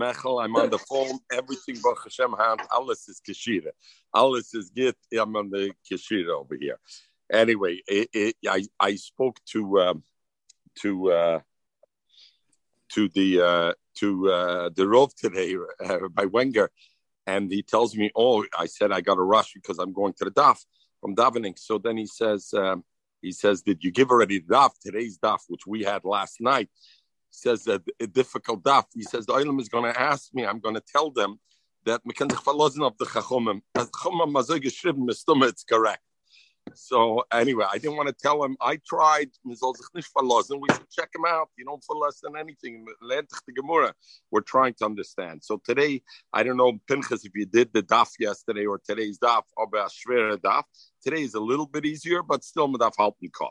Mechel, I'm on the phone. Everything but Hashem hand. Alles is kashira. Alles is git. I'm on the kashira over here. Anyway, it, it, I I spoke to um, to uh, to the uh, to uh, the Rov today uh, by Wenger, and he tells me, "Oh, I said I got a rush because I'm going to the daf from davening." So then he says, um, he says, "Did you give already the daf today's daf, which we had last night?" Says that a difficult daf. He says the Olam is going to ask me. I'm going to tell them that we can of the chachomim. As chachomim it's correct. So anyway, I didn't want to tell him. I tried. We should check him out. You know, for less than anything. We're trying to understand. So today, I don't know, Pinchas, if you did the daf yesterday or today's daf, or a daf. Today is a little bit easier, but still medaf halten kop.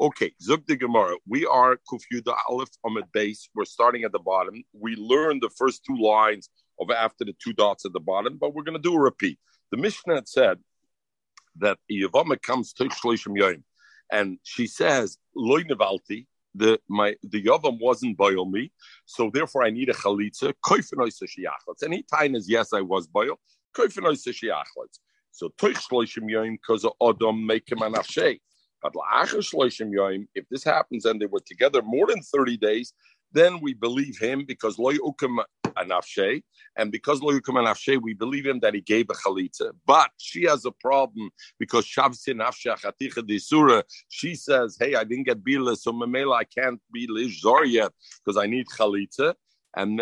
Okay, Zug the Gemara. We are Kufyuda Aleph Amid base. We're starting at the bottom. We learned the first two lines of after the two dots at the bottom, but we're going to do a repeat. The Mishnah had said that Yavama comes to Shlishim Yoim, and she says, Loy Nevalti, the my the Yavam wasn't boil me, so therefore I need a chalitza. Any time is yes, I was boil. So Toich Shlishim Yoim because make him an but if this happens and they were together more than 30 days, then we believe him because loy ukum and because loy ukum we believe him that he gave a chalitza. But she has a problem because shavsin nafshe chaticha. She says, "Hey, I didn't get bila, so memela I can't be lishzor yet because I need chalitza." And.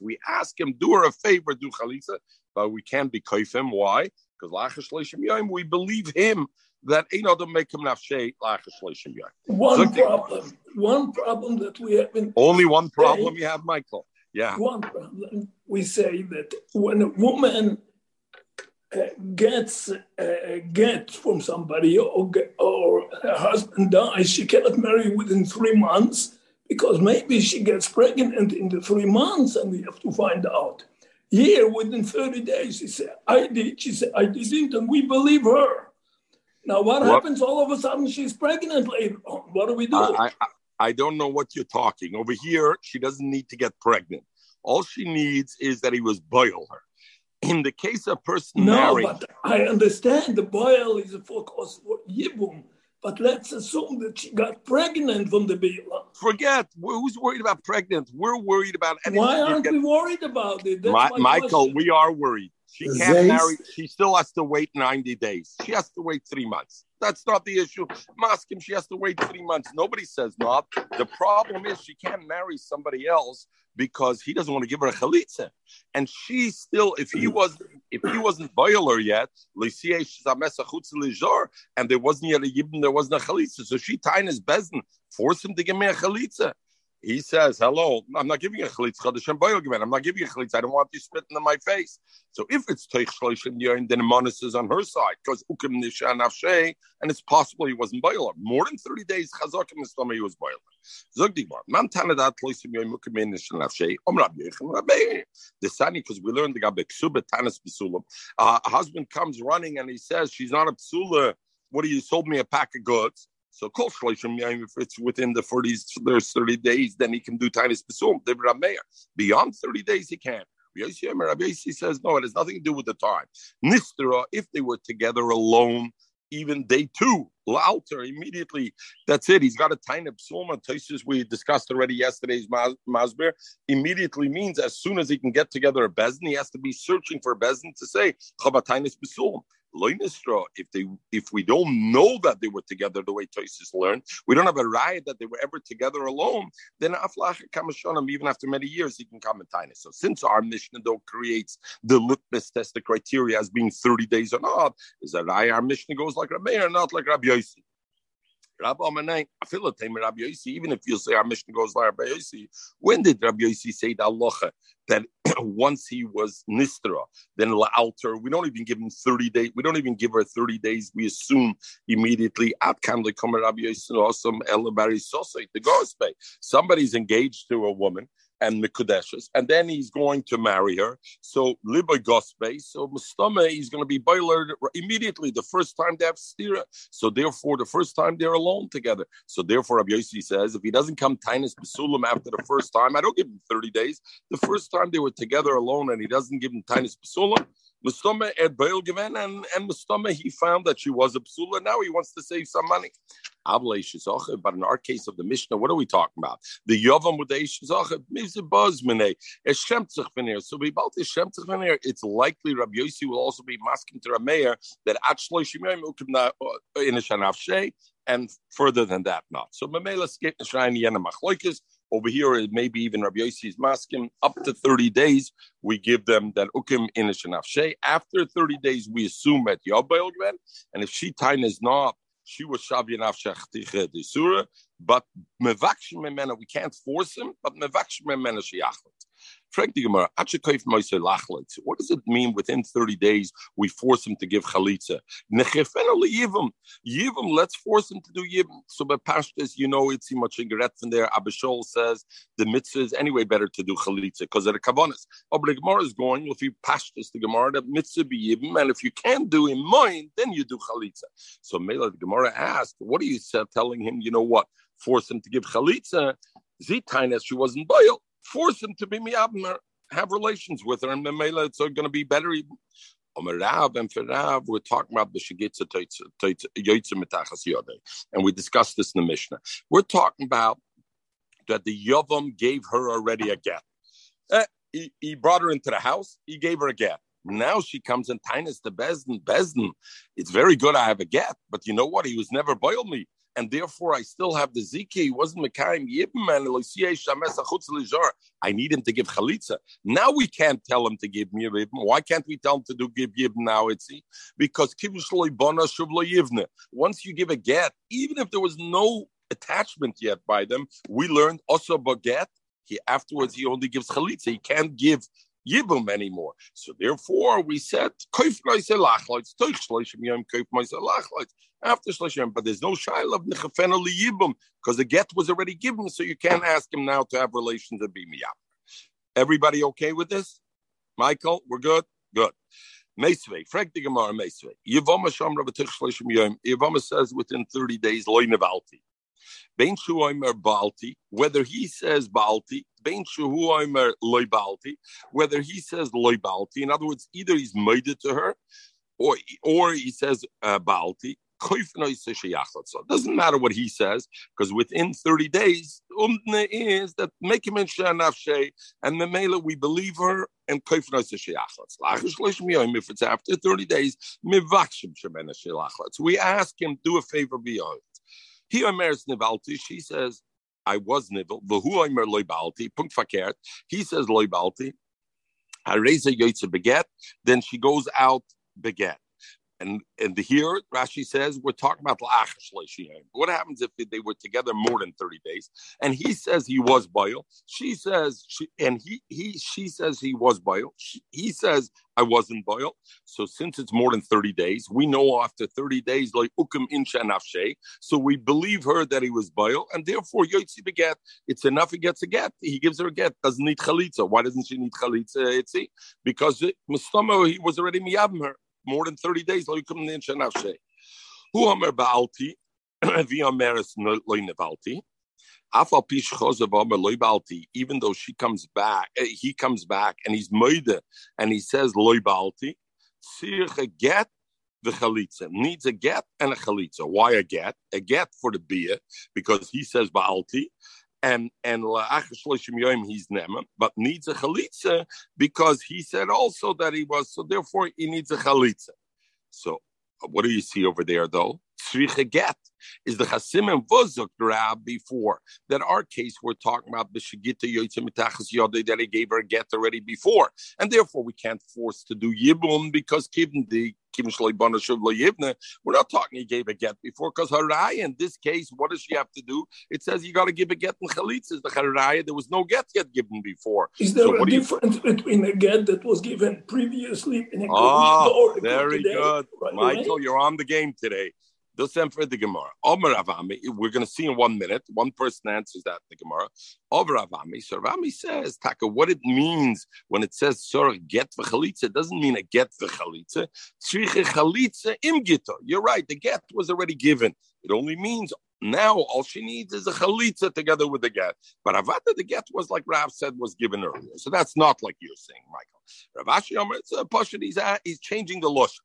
We ask him, do her a favor, do chalitza, but we can't be koifim. Why? Because lachash leishim yoim, we believe him that ain't other make him nafshay lachash leishim yoim. One problem, one problem that we have been only one problem you have, Michael. Yeah, one problem. We say that when a woman uh, gets uh, gets from somebody or or her husband dies, she cannot marry within three months because maybe she gets pregnant in the three months, and we have to find out. Here, within 30 days, She said, I did. She said, I didn't, and we believe her. Now, what, what? happens all of a sudden? She's pregnant later on. What do we do? I, I, I don't know what you're talking. Over here, she doesn't need to get pregnant. All she needs is that he was boil her. In the case of person no, married, but I understand the boil is for cause for yibum. But let's assume that she got pregnant from the Bila. Forget who's worried about pregnant. We're worried about. Why aren't we worried about it? My, Michael, question. we are worried. She can't marry. She still has to wait 90 days. She has to wait three months. That's not the issue. Maskim, she has to wait three months. Nobody says not. The problem is she can't marry somebody else because he doesn't want to give her a chalitza. And she still, if he mm. was, if he wasn't boiler yet, and there wasn't yet a yibn, there wasn't a chalitza. So she tied his bezin, force him to give me a chalitza. He says, "Hello, I'm not giving you a chalitz chadashim boyel I'm not giving you a chalitz. I don't want you spitting in my face." So if it's teich shloishim yain, then Monis is on her side because ukim nishan afshay, and it's possible he wasn't boiler. More than thirty days, chazakim is he was boiler. Zog digmar, man tanadat loisim yain ukim nishan afshay. Om rab yechim rabbi. The sani because we learned the gabe ksuba tanis besulam. A uh, husband comes running and he says, "She's not a psula." What do you sold me a pack of goods? So kol shloishim if it's within the 40s, there's 30 days, then he can do tiny spesum, Beyond 30 days, he can't. Rabbi says, no, it has nothing to do with the time. Nistera, if they were together alone, even day two, Lauter immediately. That's it. He's got a tiny psalma. Tosis we discussed already yesterday's masber. Immediately means as soon as he can get together a bezin, he has to be searching for a bezin to say chabatainis psalm. If they, if we don't know that they were together the way Toises learned, we don't have a riot that they were ever together alone. Then Aflach Kamashonim, even after many years, he can come and tiny. So since our Mishnah though creates the litmus test, the criteria as being 30 days or not, is that our Mishnah goes like Rabbi or not like Rabbi Yossi. Even if you say our mission goes like Rabbi Yossi, when did Rabbi Yossi say the Allah that once he was Nistra, then La'alter, we don't even give him 30 days, we don't even give her 30 days, we assume immediately Rabbi Yossi Awesome the Somebody's engaged to a woman and Mikudeshes, and then he's going to marry her. So Liba Gospe, so Mustama, he's going to be boiler immediately the first time they have stira. So therefore, the first time they're alone together. So therefore, Rabbi says, if he doesn't come Tainus Basulam after the first time, I don't give him 30 days. The first time they were together alone and he doesn't give him Tainus Basulam, Mustama at Baal given, and and Mustama he found that she was a psula. Now he wants to save some money. But in our case of the Mishnah, what are we talking about? The Yovam. So. It's likely Rabbi Yossi will also be masking to Rameir that uh, in a Shanafshe, and further than that, not. So Mamela Nishrain Yena Machloikis. Over here, maybe even Rabbi Yossi's masking up to 30 days, we give them that ukim in a shenafshe. After 30 days, we assume at Yobel and if she time is not, she was shavya nafshech disura, but mevakshim memena, we can't force him, but mevakshim memena sheyachlet. Frank the Gemara, what does it mean within 30 days we force him to give chalitza? Yivim, let's force him to do yivim. So by Pashtas, you know, it's much in from there. Abishol says the mitzvah is anyway better to do chalitza because of the kavanas. Oh, but the Gemara is going, if you Pashtas the Gemara, the mitzvah be yivim, and if you can't do in mind, then you do chalitza. So Mela the Gemara asked, what are you telling him? You know what? Force him to give chalitza. Zitainas, she wasn't boiled force him to be miyabmer, have relations with her, and Memela, it's going to be better. Rav and for Rav, we're talking about the Shigitza Mitachas Yodei, and we discussed this in the Mishnah. We're talking about that the Yovam gave her already a get. Eh, he, he, brought her into the house, he gave her a get. Now she comes in Tinus to Besden. Besden, it's very good I have a get, but you know what? He was never boiled me and therefore I still have the ziki. He wasn't Mekayim Yibim and I need him to give chalitza. Now we can't tell him to give me Yibim. Why can't we tell him to do give Yibim now? It's because once you give a get, even if there was no attachment yet by them, we learned also baget. He afterwards he only gives chalitza. He can't give Yibum anymore. So therefore, we said after Shlishim, but there's no shail of nechafena yibum because the get was already given, so you can't ask him now to have relations and be miyam. Everybody okay with this? Michael, we're good. Good. Meisvei, Frank the Gemara Meisvei. Yivama Shamra B'Tich Shlishim Yom. Yivama says within 30 days, loy nevalti. Bein Shuoimer Balti, whether he says Balti, Bein Shuoimer Loy Balti, whether he says Loy Balti, in other words, either he's made it to her or, or he says uh, Balti. It doesn't matter what he says, because within 30 days, umne is that make him in and the mela we believe her and if it's after 30 days, we ask him, do a favor beyond. He omers nivalti. She says, I was nivel. V'hu omer loy balti. Punkt verkehrt. He says loy balti. Hareza yoytze beget. Then she goes out beget. And and here Rashi says we're talking about What happens if they were together more than 30 days? And he says he was boil. She says she and he he she says he was boil. he says I wasn't boil. So since it's more than 30 days, we know after 30 days like ukum insha. So we believe her that he was boil, and therefore yotzi beget. It's enough he gets a get. He gives her a get. Doesn't need chalitza. Why doesn't she need chalitza? Itzi? Because Mustama, he was already miyabim her more than 30 days. Who Amar Baalti, Viameris Loy Nevalti. Even though she comes back, eh, he comes back and he's moide and he says loy balti. a get the chalitza needs a get and a chalitza. Why a get? A get for the beer because he says balti, and and he's nema, but needs a chalitza because he said also that he was. So therefore, he needs a chalitza. So what do you see over there, though? Tzricha get is the Chasimim Vozuk Rab before. That our case, we're talking about the Shigita Yoitzimitachas Yodei that he gave her a get already before. And therefore, we can't force to do Yibum because given the we're not talking he gave a get before because Harai in this case, what does she have to do? It says you got to give a get in Chalitzes. The Harai, there was no get yet given before. Is there so a difference you... between a get that was given previously ah, in a oh, very good. Right Michael, away? you're on the game today. The same for the Gemara. Omer Avami, we're going to see in one minute. One person answers that the Gemara. Over Avami. So Avami says, Taka, what it means when it says Surah get v'chalitza, it doesn't mean a get v'chalitza. Tzriche chalitza im gito. You're right, the get was already given. It only means now all she needs is a chalitza together with the get. But Avada, the get was like Rav said was given earlier. So that's not like you're saying, Michael. Rav Ashi Omer, it's a Pashut, he's, uh, he's changing the losh.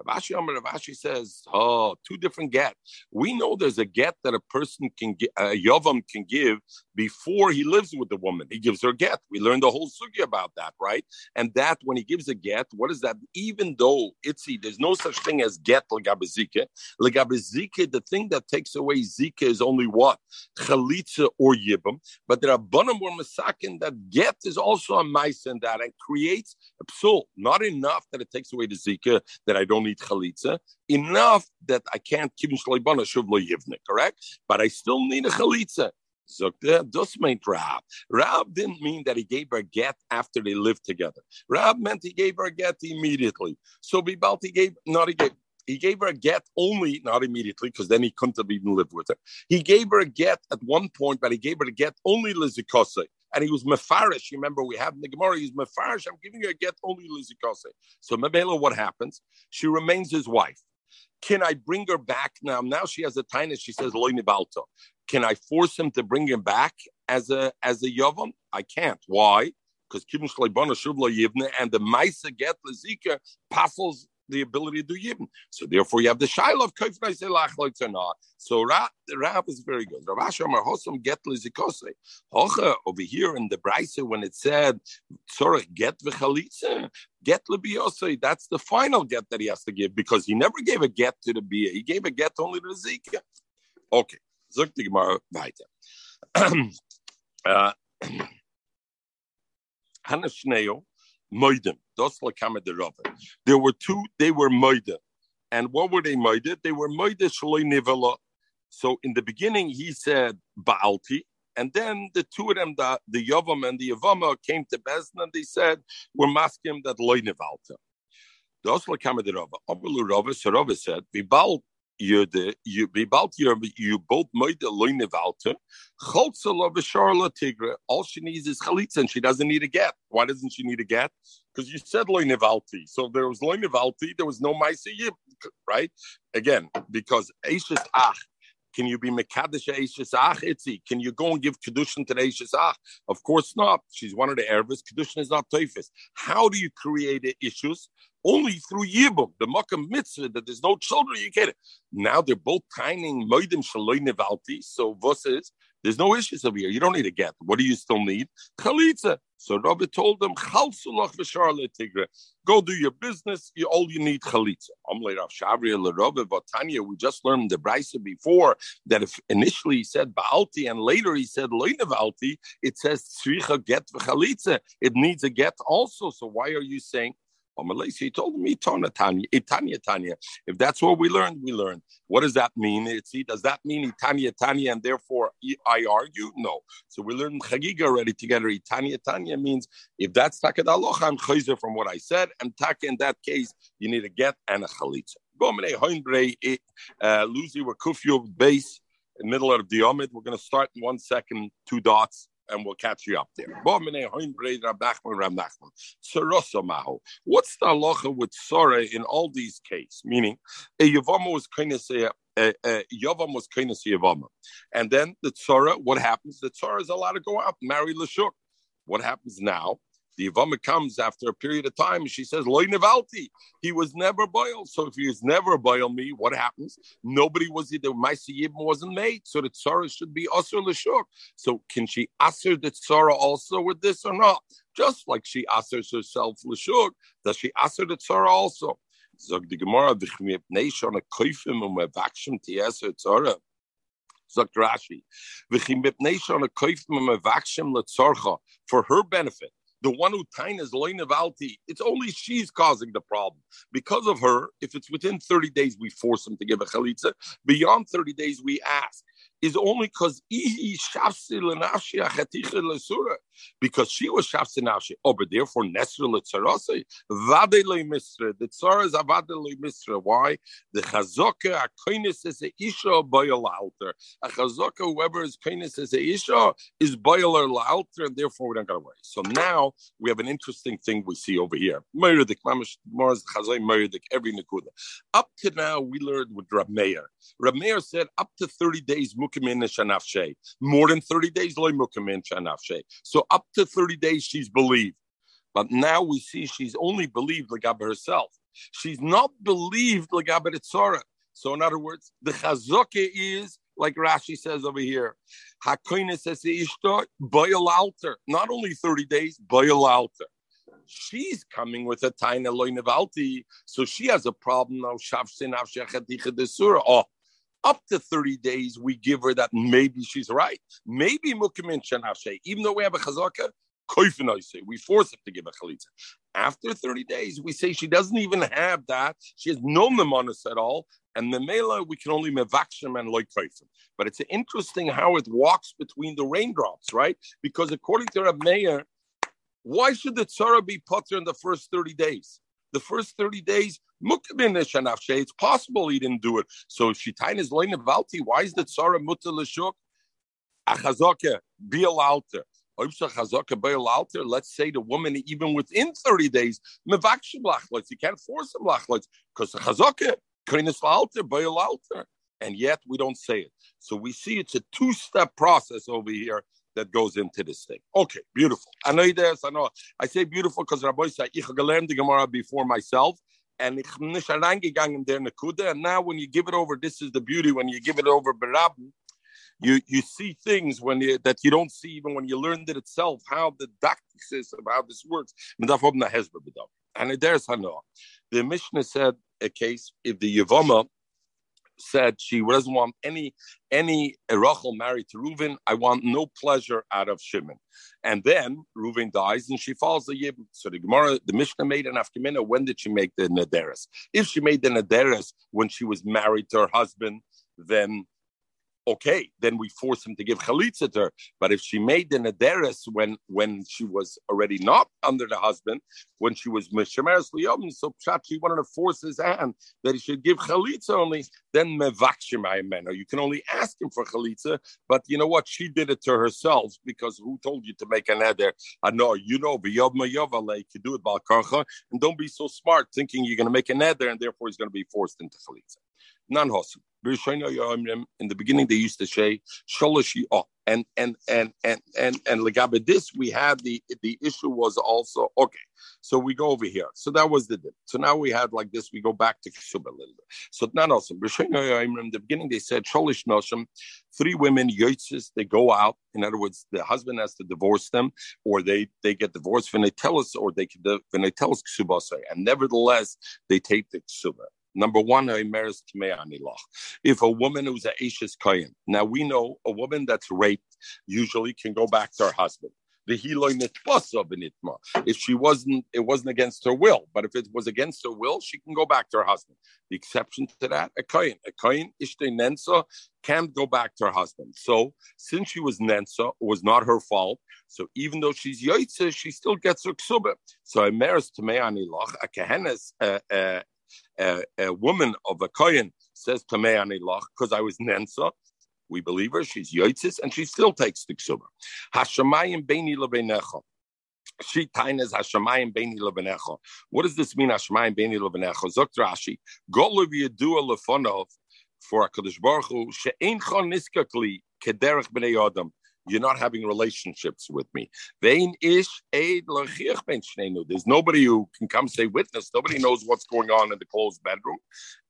Ravashi Amar Ravashi says, oh, two different get. We know there's a get that a person can get, a yavam can give before he lives with the woman. He gives her get. We learned the whole sugi about that, right? And that when he gives a get, what is that? Even though itzi, there's no such thing as get legabezike. Legabezike, the thing that takes away zika is only what chalitza or yibam. But there are bunam or masakin that get is also a mice in that and creates a psul. Not enough that it takes away the zika that I don't need chalitza. Enough that I can't keep shleibana shuv yivne, correct? But I still need a chalitza. Zokte, does meant Rab. Rab didn't mean that he gave her a get after they lived together. Rab meant he gave her a get immediately. So Bibalt, he gave, not he gave, he gave her a get only, not immediately, because then he couldn't have even lived with her. He gave her a get at one point, but he gave her a get only lizikose. And he was mefarish. Remember, we have in the Gemara, he's mefarish. I'm giving you a get only lizikose. So Mabela, what happens? She remains his wife. Can I bring her back now? Now she has a tinus. She says loy nibalto. Can I force him to bring him back as a as a yavam? I can't. Why? Because kibun shleibana shuvla yivne and the maisa get lezika passes the ability to do yibn. So therefore, you have the shaila of kaifnai selach or not. So the is very good. Rav Ashi Hosam get lizikose. Hocha over here in the Brisa when it said sorry get v'chalitza get lebiyosei. That's the final get that he has to give because he never gave a get to the bia. He gave a get only to the zika. Okay. Zog die Gemara weiter. Uh, Hanna Schneo, There were two, they were Moide. And what were they Moide? They were Moide Shaloi Nivela. So in the beginning, he said Baalti, and then the two of them, the, the Yavam and the Yavama, came to Bezdin and they said, We're masking that Lakama de Rove. Abalu Rove, so Rove said, Vibal you the you about your you both made the loine valta cholzela b'sharla tigra all she needs is chalitza and she doesn't need a get why doesn't she need a get because you said loine valti so there was loine valti there was no ma'isa right again because eishes ach can you be Mekadesh Eishes Ach Itzi? Can you go and give Kedushin to Eishes Ach? Of course not. She's one of the Ervis. Kedushin is not Teufis. How do you create issues? Only through Yibum, the Makam Mitzvah, that there's no children, you get it. Now they're both tiny Moidim Shaloi Nevalti. So, Vos is there's no issues over here. You don't need a get. What do you still need? Chalitza. So Rabbi told them, Go do your business. You, all you need chalitza. We just learned the brisa before that if initially he said baalti and later he said loinavalti, it says tzricha get v'chalitza. It needs a get also. So why are you saying he told me Tanya eh, Tanya Tanya. If that's what we learned, we learned. What does that mean? It's, does that mean eh, Tanya Tanya and therefore eh, I argue? No. So we learned Chagiga already together. Tanya Tanya means if that's Takad Allah, I'm chayzer from what I said, and Taka in that case, you need a get and a chalitza. Uh, Lucy, we're kufyu base, middle of the Omid. We're going to start in one second, two dots and we'll catch you up there. What's the halacha with Sora in all these cases? Meaning, a Yavama was kind of say, Yavam was kind of Yavama. And then the Tzara, what happens? The Tzara is allowed to go out marry Lashuk. What happens now? The Yavama comes after a period of time. And she says, Loy Nevalti. He was never boiled. So if he was never boiled me, what happens? Nobody was either my Yibim wasn't made. So the Tzara should be Asr Lashuk. So can she Asr the Tzara also with this or not? Just like she Asrs herself Lashuk, does she Asr the Tzara also? Zog the Gemara, V'chmipnei shana koifim u'mevakshim tiyesa Tzara. Sagt Rashi, v'chimipneish on a koifim umevakshim letzorcha for her benefit the one who tainas loinavalti, it's only she's causing the problem. Because of her, if it's within 30 days, we force him to give a chalitza. Beyond 30 days, we ask. Is only because because she was Shafsinashi. Oh, but therefore, Nesra Litzarase, Vadele Misra. The Tsar is Avadele Misra. Why? The Chazoka, a Kainis is a Isha Boyal Alter. A Chazoka, whoever is Kainis is a Isha, is Boyal Alter, and therefore we don't get away. So now we have an interesting thing we see over here. Mars every Nakuda. Up to now, we learned with Rab Meir. Said up to 30 days, Mukamin Shanafshe. More than 30 days, Loy Mukamin Shanafshe. So up to 30 days, she's believed. But now we see she's only believed Lagab herself. She's not believed Lagab Tzara. So in other words, the Chazoke is, like Rashi says over here, Hakoine says Ishtar, Boyal Alter. Not only 30 days, Boyal Alter. She's coming with a tiny loinavalti, so she has a problem now. Oh, up to 30 days, we give her that maybe she's right. Maybe mukimin shanafshe, even though we have a chazaka, we force her to give a chalitza. After 30 days, we say she doesn't even have that. She has no memonis at all. And the mela, we can only mevakshim and loy But it's interesting how it walks between the raindrops, right? Because according to Rab Meir, why should the tzara be putter in the first 30 days? The first 30 days, it's possible he didn't do it. So if Shitain is loin valti, why is the tzara mutter l'shuk? Achazoke, be alter. Let's say the woman, even within 30 days, you can't force him because the chazoke, and yet we don't say it. So we see it's a two step process over here that goes into this thing. Okay, beautiful. I know this. I know. I say beautiful because Rabbi said ich gelernt the Gemara before myself, and ich nicht reingegangen der Nekuda. And now when you give it over, this is the beauty. When you give it over Berabin, you you see things when you that you don't see even when you learned it itself. How the tactics is of how this works. And there's Hanoah. The Mishnah said a case if the Yavama said she doesn't want any any Rachel married to Reuven. I want no pleasure out of Shimon. And then Reuven dies and she falls the Yibn. So the Gemara, the Mishnah made an afkamina. When did she make the Nederes? If she made the Nederes when she was married to her husband, then okay, then we force him to give chalitza to her. But if she made the nederes when when she was already not under the husband, when she was mishemeres liyom, so pshat she wanted to force his hand that he should give chalitza only, then mevakshim or you can only ask him for chalitza. But you know what? She did it to herself because who told you to make an neder? I know you know b'yov mayovale you do it balkarcha, and don't be so smart thinking you're going to make a neder and therefore he's going to be forced into chalitza. Non hosim. In the beginning, they used to say sholoshi oh, and and and and and and legabe this we had the the issue was also okay. So we go over here. So that was the dip. So now we had like this. We go back to Ksuba a little bit. So not also in the beginning they said sholish noshim, three women yotzes they go out. In other words, the husband has to divorce them, or they they get divorced when they tell us, or they when they tell us ksuba and nevertheless they take the ksuba. Number one, marished meaniloch. if a woman who's a Ashes Kayan, now we know a woman that's raped usually can go back to her husband. The If she wasn't, it wasn't against her will. But if it was against her will, she can go back to her husband. The exception to that, a kain, a kain ishte nensa can't go back to her husband. So since she was nensa, it was not her fault. So even though she's yoitze, she still gets her ksuba. So a meres to me anilach, a kehenes, a, a woman of a kohen says Tamei Anilach because I was Nensa, we believe her, she's Yoitzis, and she still takes the Ksuba. Hashemayim Beini Lebenecha. She tainas Hashemayim Beini Lebenecha. What does this mean, Hashemayim Beini Lebenecha? Zokt Rashi, Golu Yedua Lefonov for HaKadosh Baruch Hu, She'ein Chon Niskakli Kederech B'nei Adam you're not having relationships with me. There's nobody who can come say witness. Nobody knows what's going on in the closed bedroom.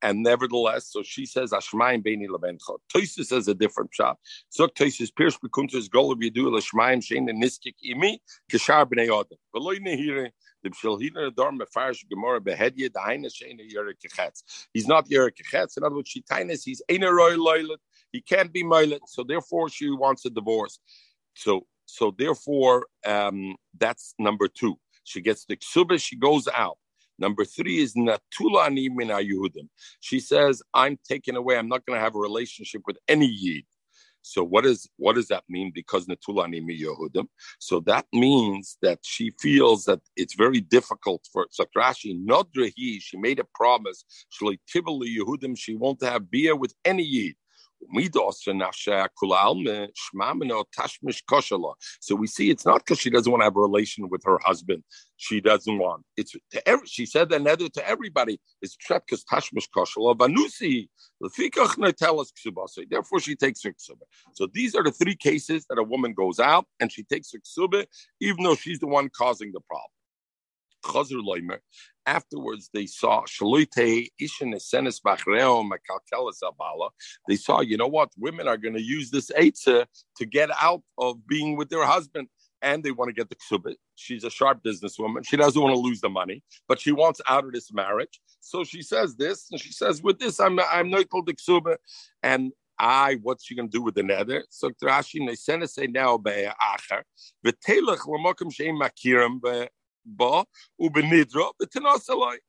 And nevertheless, so she says, Ashmaim Beini Lebencha. Toysis says a different shot. So Toysis Pierce Bekuntas Golub Yedu Lashmaim Shane Niskik Imi Kishar Bnei Odom. Veloy Nehire. He's not Yerikechetz. In other words, Shitainis, he's Einer Roy Loylet. He can't be Moilet, so therefore she wants a divorce. So, so therefore, um, that's number two. She gets the ksuba, she goes out. Number three is Natula Nimina Yehudim. She says, I'm taken away. I'm not going to have a relationship with any Yid. So what is what does that mean? Because Netulani Yehudim. So that means that she feels that it's very difficult for Sakrashi. Nodrahi, she made a promise. Yehudim, she won't have beer with any Yid. So we see it's not because she doesn't want to have a relation with her husband. She doesn't want. It's to every, she said that nether to everybody. It's because tashmish koshala banusi. Therefore, she takes her. So these are the three cases that a woman goes out and she takes her even though she's the one causing the problem. Afterwards, they saw They saw, you know what? Women are going to use this eitzah to get out of being with their husband. And they want to get the ksubit. She's a sharp businesswoman. She doesn't want to lose the money, but she wants out of this marriage. So she says this, and she says, "With this, I'm I'm noikel the ksubit." And I, what's she going to do with the nether? So Rashi, they send us say now be acher. V'telech l'mokim sheim makirim ba ubenidra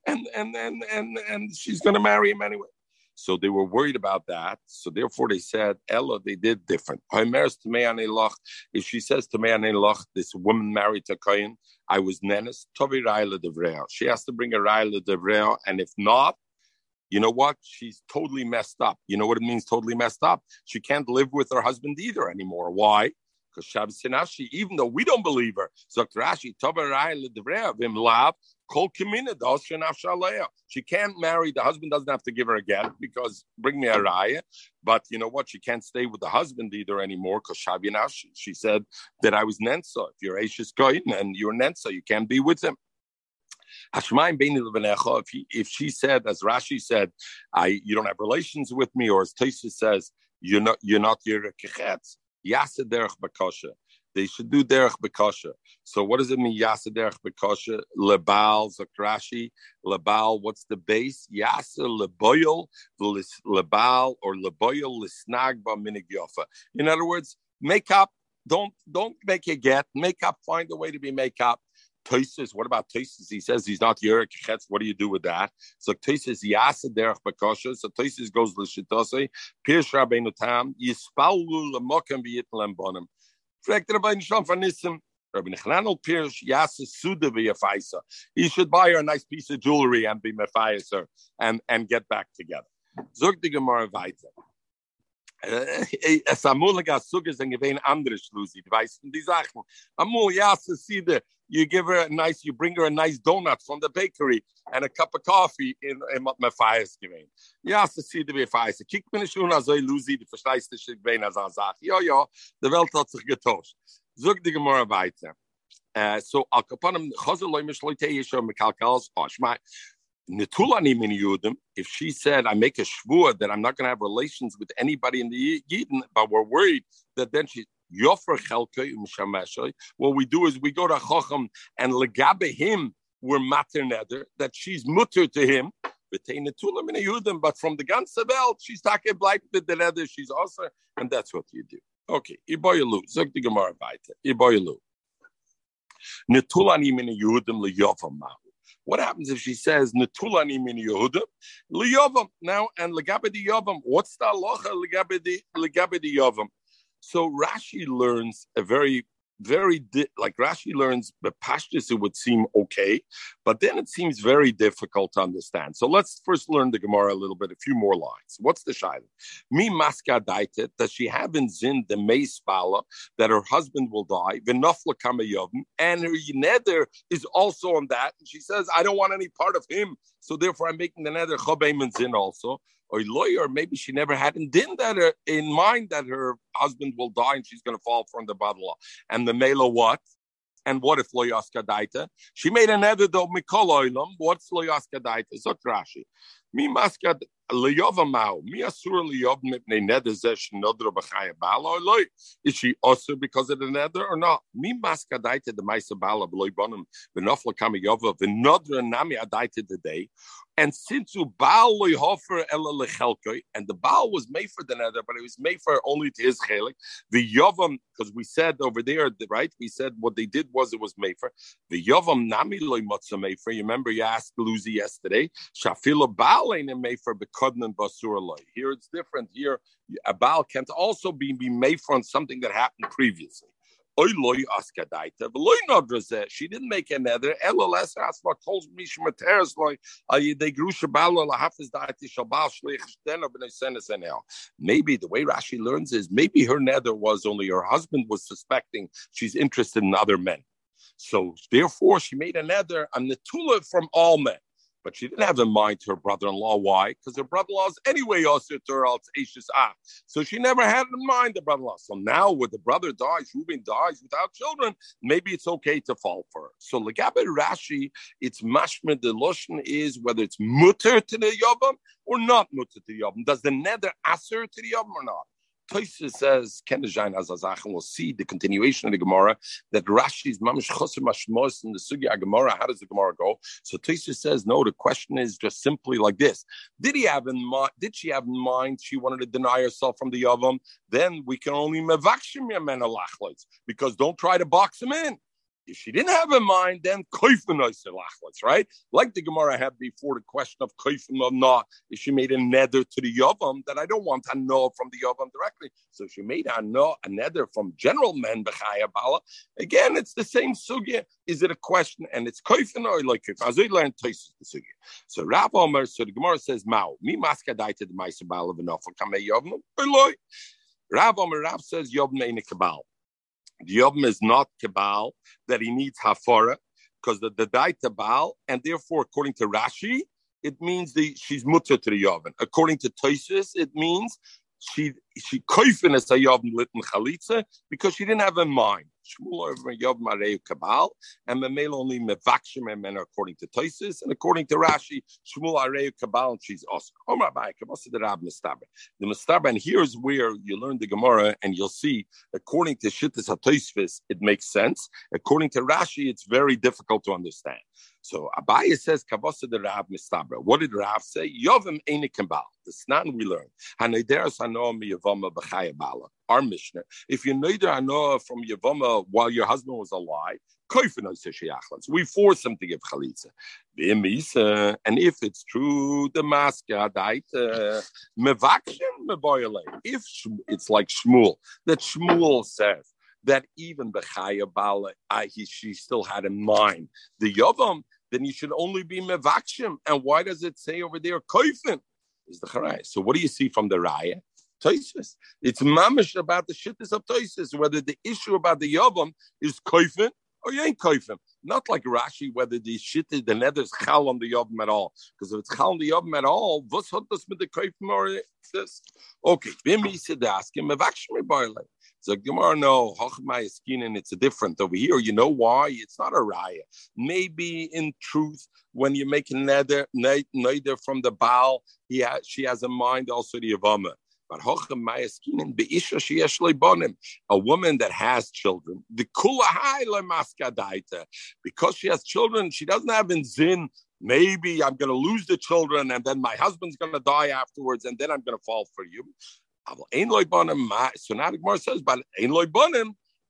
and and and and and she's going to marry him anyway. So they were worried about that. So therefore they said, Ella, they did different. If she says to me, this woman married to Kain, I was nenes, Tovi Raila Devrea. She has to bring a Raila Devrea, and if not, you know what? She's totally messed up. You know what it means totally messed up? She can't live with her husband either anymore. Why? Because Shabbos Sinashi, even though we don't believe her, Zok Rashi, Lav, Kol She can't marry, the husband doesn't have to give her a get because bring me a raya. But you know what? She can't stay with the husband either anymore because Shabbos Shavinashi. She said that I was Nensa. If you're Ashes Goyin and you're Nensa, you can't be with him. If, if she said, as Rashi said, I you don't have relations with me, or as Taisa says, you're not you're not your kechetz, Yasa derech bakosha. They should do derech bakosha. So what does it mean? Yasa derech bakosha. Lebal zakrashi. Lebal. What's the base? Yasa leboyel lebal or leboyel lisnag ba minig In other words, make up. Don't don't make a get. Make up. Find a way to be make up. What about Toises? He says he's not Yerek Chetz. What do you do with that? So Toises Yasa Derech Bakosha. So Toises goes L'Shitose. Pirsh Rabbeinu Tam. Yispallu L'Mokem V'Yitlam Bonim. Fragt Rabbeinu Shalom von. Rabbi Nechanel Pirsh Yasa Suda V'Yafaisa. He should buy her a nice piece of jewelry and be Mefaisa and, and get back together. Zog weiter. Es amul gasuges and gewein andere Schlusi. Du weißt die Sachen. Amul, ja, sie you give her a nice, you bring her a nice donut from the bakery and a cup of coffee in in my fires giving. Ja, so see the way fires. Kick mir schon also Lucy, die verstehst du sich wenn er sagt. Ja, ja, the welt hat sich getauscht. Zog die Gemara weiter. Uh, so al kapanem chazel loy mishloite yesho mekalkals pashma netulani min yudim. If she said, "I make a shvur that I'm not going to have relations with anybody in the Yidden," but we're worried that then she Yofer Chelke um Mshameshay. What we do is we go to Chacham and legabe him we're mater neder that she's mutter to him. But from the ganze she's talking bleibt with the neder. She's also, and that's what you do. Okay, Iboyalu. Sag die Gemara weiter. Iboyalu. Netulani min Yehudim leyovam mahu. What happens if she says Netulani min Yehudim leyovam now and legabedi yovam? What's the halacha legabedi legabedi yovam? So Rashi learns a very very di- like Rashi learns the pashtus it would seem okay, but then it seems very difficult to understand. So let's first learn the Gemara a little bit, a few more lines. What's the shaila? Me maska daitet, does she have in zin the meispala that her husband will die, v'nafla kamayovim, and her neder is also on that. And she says, I don't want any part of him, so therefore I'm making the neder chobeim and zin also or lawyer, maybe she never had in din that her, in mind that her husband will die and she's going to fall from the battle. And the mela what? And what if lo yaskadaita? She made an edit of mikol oilam. What's lo yaskadaita? Zot Rashi. Mi maskad liyova mao. Mi asur liyov mipnei neder zesh nodro b'chaya bala loy. Is she also because of the nether or not? Mi maskadaita the maisa bala b'loy bonim v'nofla kami yova v'nodra nami adaita today. And since Baal hofer and the Baal was made for the nether, but it was made for only to his chelik. The Yovam, because we said over there, right? We said what they did was it was made for the Yovam nami loy motza made for. You remember you asked Luzi yesterday. Shafila Baal for Here it's different. Here uh, a Baal can't also be, be made from something that happened previously. She didn't make another. Uh, maybe the way Rashi learns is maybe her nether was only her husband was suspecting she's interested in other men. So therefore, she made a nether, a netula from all men. But she didn't have in mind her brother-in-law. Why? Because her brother-in-law is anyway also to her Ashes Ah. So she never had in mind the brother-in-law. So now when the brother dies, Reuben dies without children, maybe it's okay to fall for her. So Legabe Rashi, it's mashma the lotion is whether it's mutter to the yavam or not mutter to the yavam. Does the nether aser to the yavam or not? Toysa says, Kenajain Azazach, and we'll see the continuation of the Gemara that Rashi's mamish choser mashmos in the Sugya Gemara. How does the Gemara go? So Toysa says, no, the question is just simply like this. Did he have in mind, did she have in mind she wanted to deny herself from the Yavam? Then we can only mevakshim because don't try to box him in. If she didn't have in mind, then right? Like the Gemara had before the question of koifim or if she made a nether to the Yavam, that I don't want to know from the Yavam directly. So she made a, no, a nether from general men, Bala. Again, it's the same sugya. Is it a question? And it's koifin or like if I learned the sugya. So Rav Omer, so the Gemara says, Mao, mi maskadaita the Maisa Bala v'nofel kamei Yavam, Rav Omer, Rav says, Yavam ain't a Kabal. The Yom is not Kabal, that he needs Hafara, because the, the Daita Baal, and therefore, according to Rashi, it means the she's mutter to the Yavin. According to Toisus, it means she she koifin as a Yavin litten chalitza because she didn't have a mind. Shmuel over Yov Mareu Kabal, and Memel only Mevakshim and according to Toisis, and according to Rashi, Shmuel Areu Kabal, and she's also. Omar Bai, Kabasa the Rab Mustaber. The Mustaber, and here's where you learn the Gemara, and you'll see, according to Shittis HaToisvis, it makes sense. According to Rashi, it's very difficult to understand. So Abaye says Kavasa the Rav Mistabra. What did Rav say? Yovim Einik Kabal. The Snan we learn. Hanederas Hanoah Miyavama B'chaya Bala. Our Mishnah. If you the Hanoah from Yavama while your husband was alive, we force him to give chalitza. And if it's true, the maska If it's like Shmuel, that Shmuel says that even the Chaya Bala, she still had in mind the Yavam, then you should only be mevakshim. And why does it say over there koifin? Is the charay. So what do you see from the raya? Toisus. It's mamish about the shittis of Toisus, whether the issue about the yavam is koifin or you ain't koifim. Not like Rashi, whether the shit the nether's chal on the yavam at all. Because if it's chal on the yavam at all, what's hot with the koifim or this? Okay, bim said ask him mevakshim so Gemara, no, and it's a different over here. You know why? It's not a raya. Maybe in truth, when you make a neither from the Baal, he has, she has a mind also the Yavama. But a woman that has children, the because she has children, she doesn't have in zin. Maybe I'm going to lose the children, and then my husband's going to die afterwards, and then I'm going to fall for you. So now the Gemara says, but Ein loy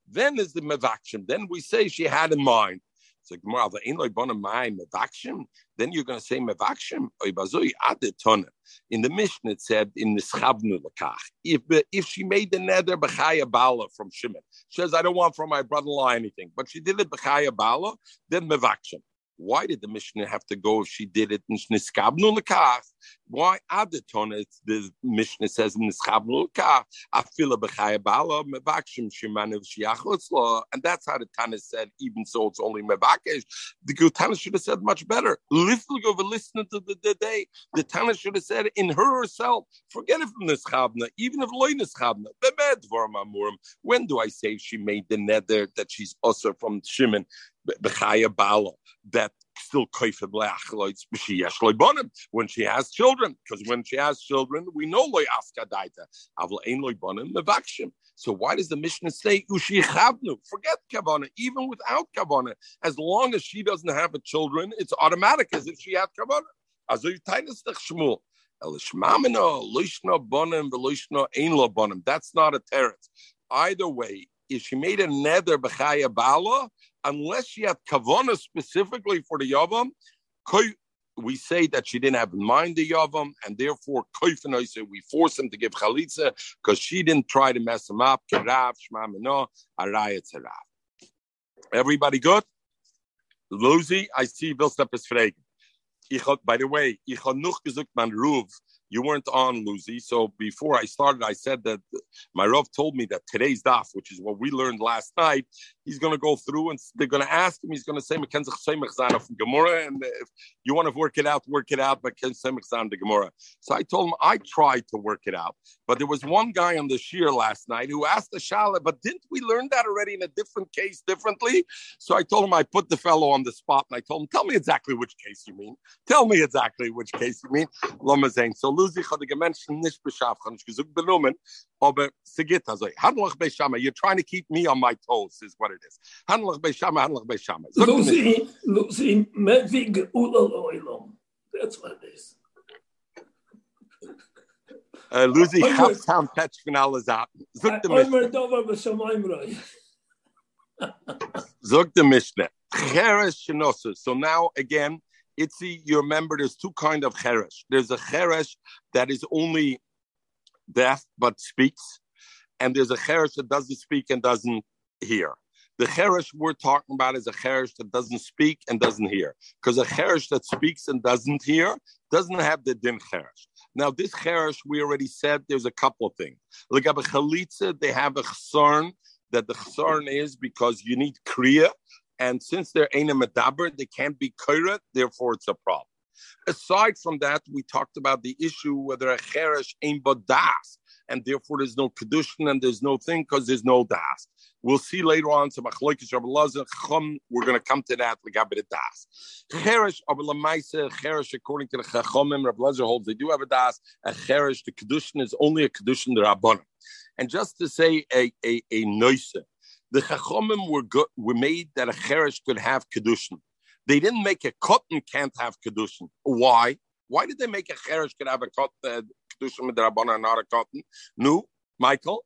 then is the mevakshim. Then we say she had in mind. So Gemara, loy. Then you're going to say mevakshim. In the Mishnah, it said in the lekach. If if she made the nether b'chaya bala from Shimon, she says I don't want from my brother-in-law anything, but she did it b'chaya bala, then mevakshim. Why did the Mishnah have to go if she did it in Shniskabnu Lekach? Why? The tonic the Mishnah says in Niskabnu Lekach, Afila Bechaya Bala, Mevakshim Shemanev Shiachlotzla. And that's how the Tana said, even so it's only Mevakesh. The Tana should have said much better. Listen over listening to the, the day. The Tana should have said in her herself, forget it from Niskabna, even if Loy Niskabna. When do I say she made the nether that she's also from Shimon? Bechaya Bala that still when she has children, because when she has children, we know loy askadaita. Avla ein. So why does the Mishnah say ushichavnu? Forget kavana, even without kavana. As long as she doesn't have a children, it's automatic as if she had kavana. Azoy tainas Shmuel. That's not a teretz. Either way, if she made a nether b'chaya bala, unless she had kavana specifically for the yavam, we say that she didn't have in mind the Yavam, and therefore Koifenoise, we force him to give Chalitza because she didn't try to mess him up. Everybody good? Lucy, I see Bill Step is By the way, man Ruf, you weren't on, Lucy. So before I started, I said that my Rav told me that today's daf, which is what we learned last night, he's going to go through and they're going to ask him. He's going to say Mekenzach Semech from Gemara, and if you want to work it out, work it out. Mekenzach Semech the Gemara. So I told him I tried to work it out, but there was one guy on the shear last night who asked the Shala, but didn't we learn that already in a different case differently? So I told him I put the fellow on the spot, and I told him, tell me exactly which case you mean. Tell me exactly which case you mean. So Lucy hat die Menschen nicht beschafft, ich gesagt benommen, aber sie geht also. Handlach bei Shama, you're trying to keep me on my toes, is what it is. Handlach bei Shama, handlach bei Shama. Lucy, Lucy, mevig ulaloilom. That's what it is. Uh, Lucy, half-time patch finale zat. Zog de Mishnah. Zog de Mishnah. Cheres Shenosu. So now, again, Itzi, you remember there's two kind of cheresh. There's a cheresh that is only deaf but speaks, and there's a cheresh that doesn't speak and doesn't hear. The cheresh we're talking about is a cheresh that doesn't speak and doesn't hear, because a cheresh that speaks and doesn't hear doesn't have the din cheresh. Now, this cheresh, we already said there's a couple of things. Like a chalitza, they have a chsarn that the chsarn is because you need kriya and since they're a medaber, they can't be koira, therefore it's a problem. Aside from that, we talked about the issue whether a cheresh ain't but das, and therefore there's no kedushin and there's no thing because there's no das. We'll see later on. So we're going to come to that. Legabit das. Cheresh abalamaisa cheresh according to the chachomim. Lezer holds they do have a das. A cheresh the kedushin is only a kedushin the rabbanim. And just to say a a a noise the Chachomim were were made that a Cheresh could have Kedushin. They didn't make a cotton can't have Kedushin. Why? Why did they make a Cheresh could have a cotton, uh, Kedushin the Rabbana not a cotton? No, Michael?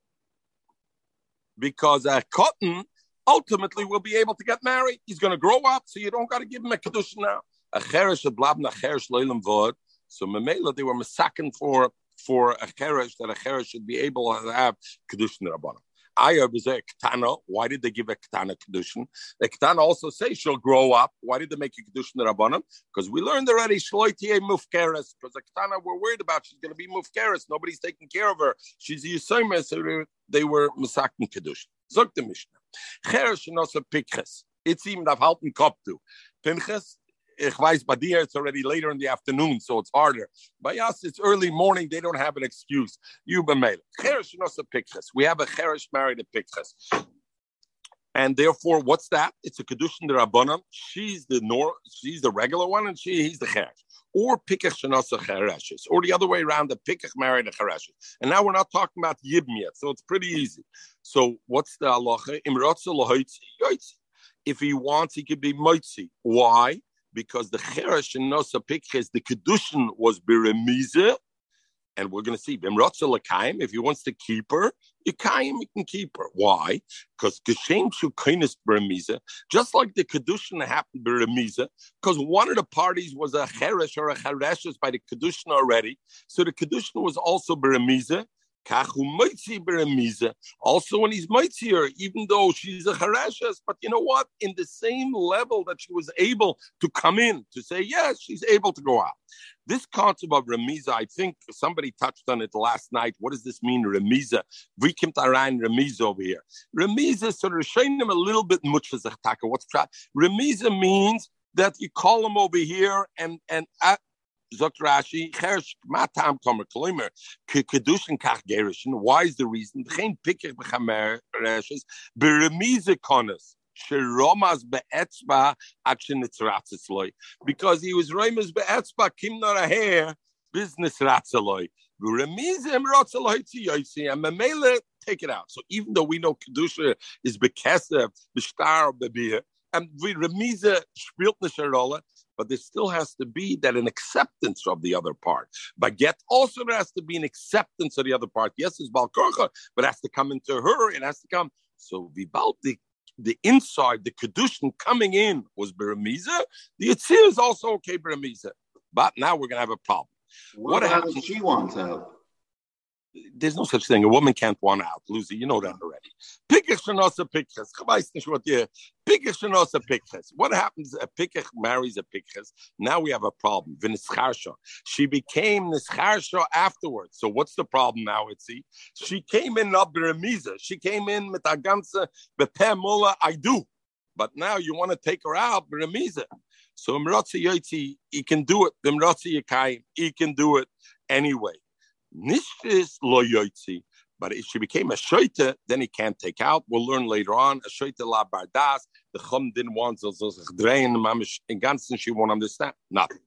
Because a cotton ultimately will be able to get married. He's going to grow up, so you don't got to give him a Kedushin now. A Cheresh, a blabna Cheresh, Leilam Vod. So Memela, they were masakin for for a cheresh that a cheresh should be able to have kedushin rabbanim. Aya was a ketana. Why did they give a ketana kedushin? The ketana also say she'll grow up. Why did they make a kedushin rabbanim? Because we learned already shloitie mufkeres. Because the ketana we're worried about she's going to be mufkeres. Nobody's taking care of her. She's a yisomer, so they were misakin kedushin. Zog the Mishnah. Cheresh pikches. It's even halten koptu. Pinches ich weiß, by dir it's already later in the afternoon, so it's harder. By us, it's early morning. They don't have an excuse. You b'meil. Cheresh a pikches. We have a cheresh married a pikches. And therefore, what's that? It's a kedushin derabbanan. She's the nor, she's the regular one, and she he's the cheresh. Or pikach shenasa chereshes, or the other way around, the pikach married a chereshes. And now we're not talking about yibm yet, so it's pretty easy. So what's the halacha? If he wants, he could be moitzi. Why? Because the cheresh and nosa pikches, the kedushin was biremize, and we're going to see if he wants to keep her, Yikayim, he can keep her. Why? Because Geshem Shukainis Beremiza, just like the Kedushin happened Beremiza, because one of the parties was a Cheresh or a Chereshes by the Kedushin already. So the Kedushin was also Beremiza, also, when he's mightier, even though she's a harashes, but you know what? In the same level that she was able to come in to say, yes, she's able to go out. This concept of remiza, I think somebody touched on it last night. What does this mean, remiza? Came to remiza over here. Remiza, so them a little bit much as a What's that? remiza means that you call him over here and and uh, Zot Rashi, Chersh Matam Tomer Kolimer, Kedushin Kach Gerishin. Why is the reason? Chen Pikir Bechamer Reshes, Beremize Konas. Sheromas be'etzba action ratzloy. Because he was roimas be'etzba kim nor a hair business ratzloy. Remizim ratzloy tziyosi and memele take it out. So even though we know kedusha is bekesev b'shtar b'bir and we remize spielt nisharola, but there still has to be that an acceptance of the other part. But yet also there has to be an acceptance of the other part. Yes, it's Balkorcha, but it has to come into her. It has to come. So the inside, the kedushin coming in was beremiza. The yitzir is also okay beremiza. But now we're going to have a problem. What, what happens? She wants out there's no such thing. A woman can't want out. Lucy, you know that already. Pikach shenosa pikches. Chabais nishwat yeh. Pikach shenosa pikches. What happens? A pikach marries a pikches. Now we have a problem. V'nischarsha. She became nischarsha afterwards. So what's the problem now, Itzi? She came in not beremiza. She came in with a ganze bepeh I do. But now you want to take her out beremiza. So Imratzi Yotzi, he can do it. The Imratzi Yekayim, he can do it anyway. Nishis lo yoitzi. But if she became a shoita, then he can't take out. We'll learn later on. A shoita la bardas. The chum didn't want so drain mamish in ganzen. She won't understand nothing.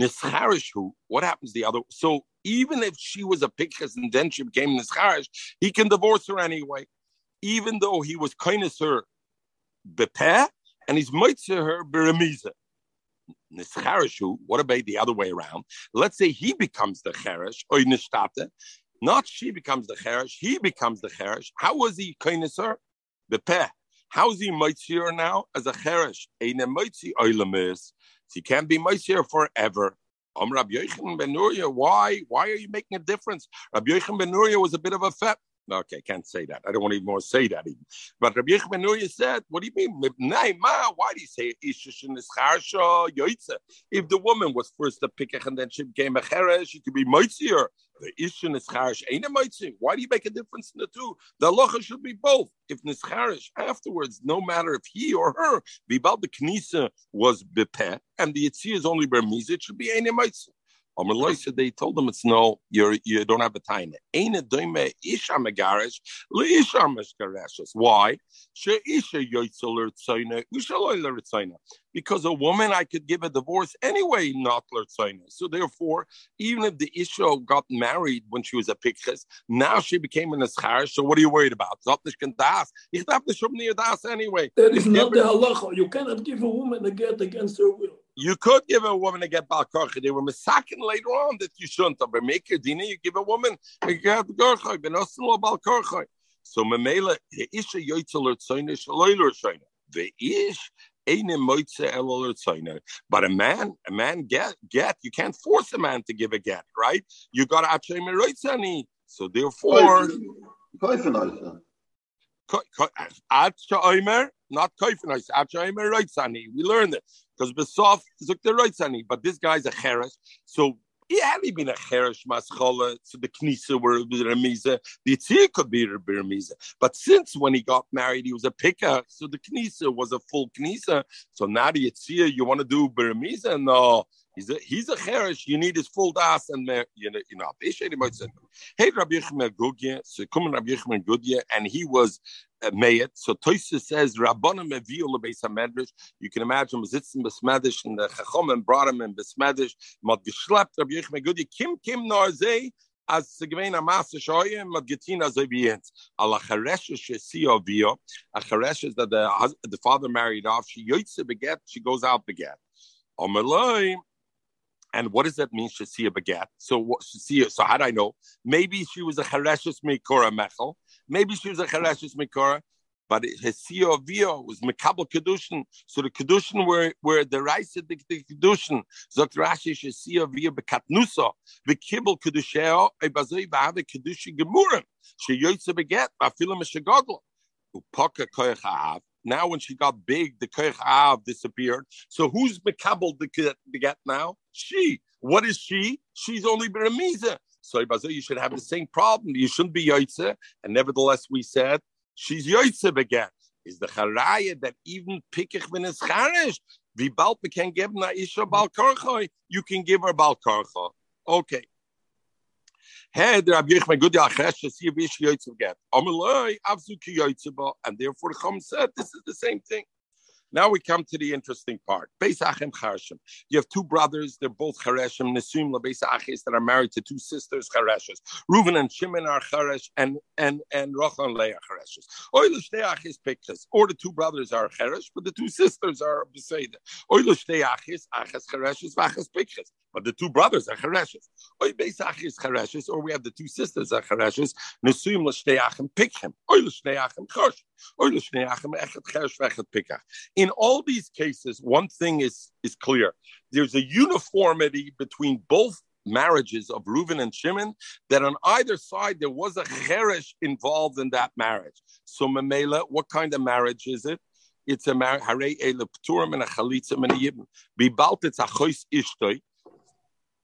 Nischarishu. What happens the other? So even if she was a pikchas and then she became nischarish, he can divorce her anyway, even though he was kindness her bepeh and he's mitzvah her beremiza. Nischarishu, what about the other way around? Let's say he becomes the cherish, or nishtata. Not she becomes the cherish, he becomes the cherish. How was he kainisar? The peh. How is he mitzir now as a cherish? Eine mitzi oilamis. He can't be mitzir forever. Um, Rabbi Yochanan ben Nuria, why? Why are you making a difference? Rabbi Yochanan ben Nuria was a bit of a fat Okay, can't say that. I don't want to even more say that even. But Rabbi Yechon ben said, what do you mean? Why do you say If the woman was first a pickach and then she became a cheresh, she could be moitzier. The ishin is charish ain't a moitzi. Why do you make a difference in the two? The halacha should be both. If nischarish afterwards, no matter if he or her, bibal the knisa was bepeh, and the yitzir is only bermiz, it should be ain't a moitzi said they told them it's no, you're you don't have a time. Ain't a doime isha megarish, isha meshkareshes. Why? She isha yoitzel Because a woman, I could give a divorce anyway, not lertzaina. So therefore, even if the isha got married when she was a pikches, now she became an eschar. So what are you worried about? Ich darf nicht um das anyway. That is not the halacha. You cannot give a woman a get against her will. You could give a woman a get balkarcha. They were misakin later on that you shouldn't have. But make your dina, you give a woman a get balkarcha. But not still balkarcha. So memela isha yoitzel lertzoyne shaloy lertzoyne. The ish but a man, a man get get. You can't force a man to give a get, right? You got to So therefore, not koifenos. Achaimer roitzani. We learned it because Besof took the roitzani, but this guy's a cheres. So he hadn't been a cheresh maschola, so the knisa were remiza. The tzir could be remiza. But since when he got married, he was a picker, so the knisa was a full knisa. So now the tzir, you want to do beremiza? No, He's a he's a cherish. You need his full das and you know you know. Hey, Rabbi Yechmer Gudye. So come Rabbi Yechmer Gudye, and he was a mayet. So Toysa says Rabbanim Evil Beis Hamedrash. You can imagine sitzen besmedish and the Chachomim brought him in besmedish. Mod geschleppt Rabbi Yechmer Gudye. Kim Kim Narzei. as ze gewein a masse shoye mit getina ze biens ala kharesh she si ovio a ah, kharesh that the the father married off she yotze beget she goes out beget Omeloi, and what does that mean, Shasia Bagat? So what Shasia, so how do I know? Maybe she was a Chareshus Mekora Mechel. Maybe she was a Chareshus Mekora, but his CEO Vio was Mekabel Kedushin. So the Kedushin were where the rice the, the Kedushin. Zot Rashi Shasia Vio Bekatnusa, Bekibel Kedusheo, Ebazoi Bahave Kedushin Gemurim. She Yotze Bagat, Bafilim Shagodl. Upaka Koyach now, when she got big, the Koich Av disappeared. So who's Mekabel the get now? She. What is she? She's only Beremiza. So you should have the same problem. You shouldn't be Yoitze. And nevertheless, we said she's Yoitze again. Is the Charaya that even Pikich when it's Charish, Vibalt can give na Isha Balkarchoy, you can give her Balkarcha. Okay. Der Rabbi Yechmei Gudi Achesh, see if Ish Yoitzav get. Amaloi, Avzu Ki Yoitzav, and therefore the Chum said this is the same thing. Now we come to the interesting part. Beisachem Charshim. You have two brothers, they're both Chareshim, Nesum Beisachis, that are married to two sisters, Chareshes. Reuven and Shimon are Charesh, and and and Rachel and Leah Chareshes. Oilushteachis Piktas. Or the two brothers are Charesh, but the two sisters are Beseda. Oilushteachis, Achas Chareshes, Vachas Piktas. But the two brothers are Chareshes. Oy Beisachis Chareshes, or we have the two sisters are Chareshes, Nesum Lashteachim Pikhem. Oilushteachim Chosh. Oilushteachim Echet Cheresh Vechet Pikach. In all these cases, one thing is, is clear. There's a uniformity between both marriages of Reuven and Shimon that on either side there was a cheresh involved in that marriage. So Mamela, what kind of marriage is it? It's a marriage. A it's a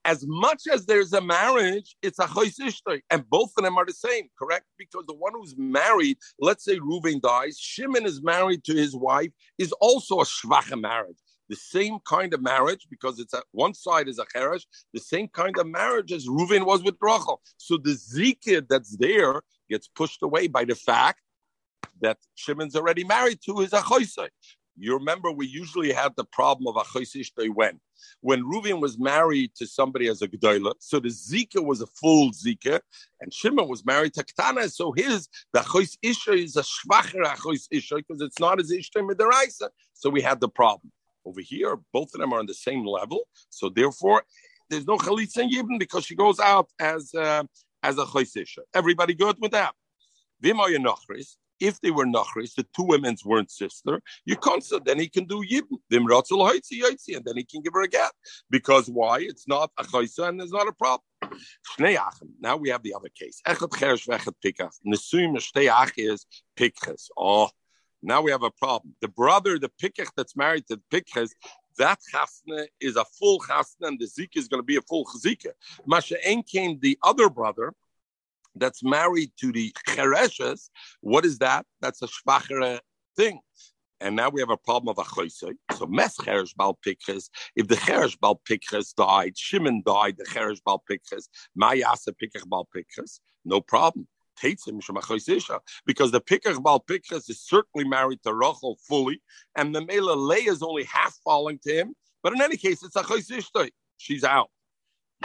as much as there's a marriage, it's a choisishtoi, and both of them are the same, correct? Because the one who's married, let's say Reuven dies, Shimon is married to his wife, is also a shvacha marriage. The same kind of marriage, because it's a, one side is a cheresh, the same kind of marriage as Reuven was with Rachel. So the zikir that's there gets pushed away by the fact that Shimon's already married to his achoisai. You remember we usually had the problem of Achoisishtoi when? When Reuven was married to somebody as a Gdoila, so the Zika was a full Zika, and Shimon was married to Ktana, so his, the Achois Isha is a Shvacher Achois Isha, because it's not as Ishtoi Midaraisa. So we had the problem. Over here, both of them are on the same level, so therefore, there's no Chalitza Yibn because she goes out as, uh, as a Chois Isha. Everybody good with that? Vimoya Nochris, if they were nachris, the two women's weren't sister, you can't say then he can do yibn. Them ratzel and then he can give her a get. Because why? It's not a chaysa and there's not a problem. Now we have the other case. Echad cheresh pikach. Is. Oh, now we have a problem. The brother, the pikach that's married to the pikches, that chasna is a full chasna, and the zika is going to be a full zika. Masha came the other brother, that's married to the chereshes, what is that? That's a shvachere thing. And now we have a problem of a choisei. So mes cheresh bal pikres. If the cheresh bal pikres died, Shimon died, the cheresh bal pikres, mayasa pikach bal pikres, no problem. Because the pikach bal pikres is certainly married to Rachel fully, and the Mela Leah is only half falling to him. But in any case, it's a choisishtoi. She's out.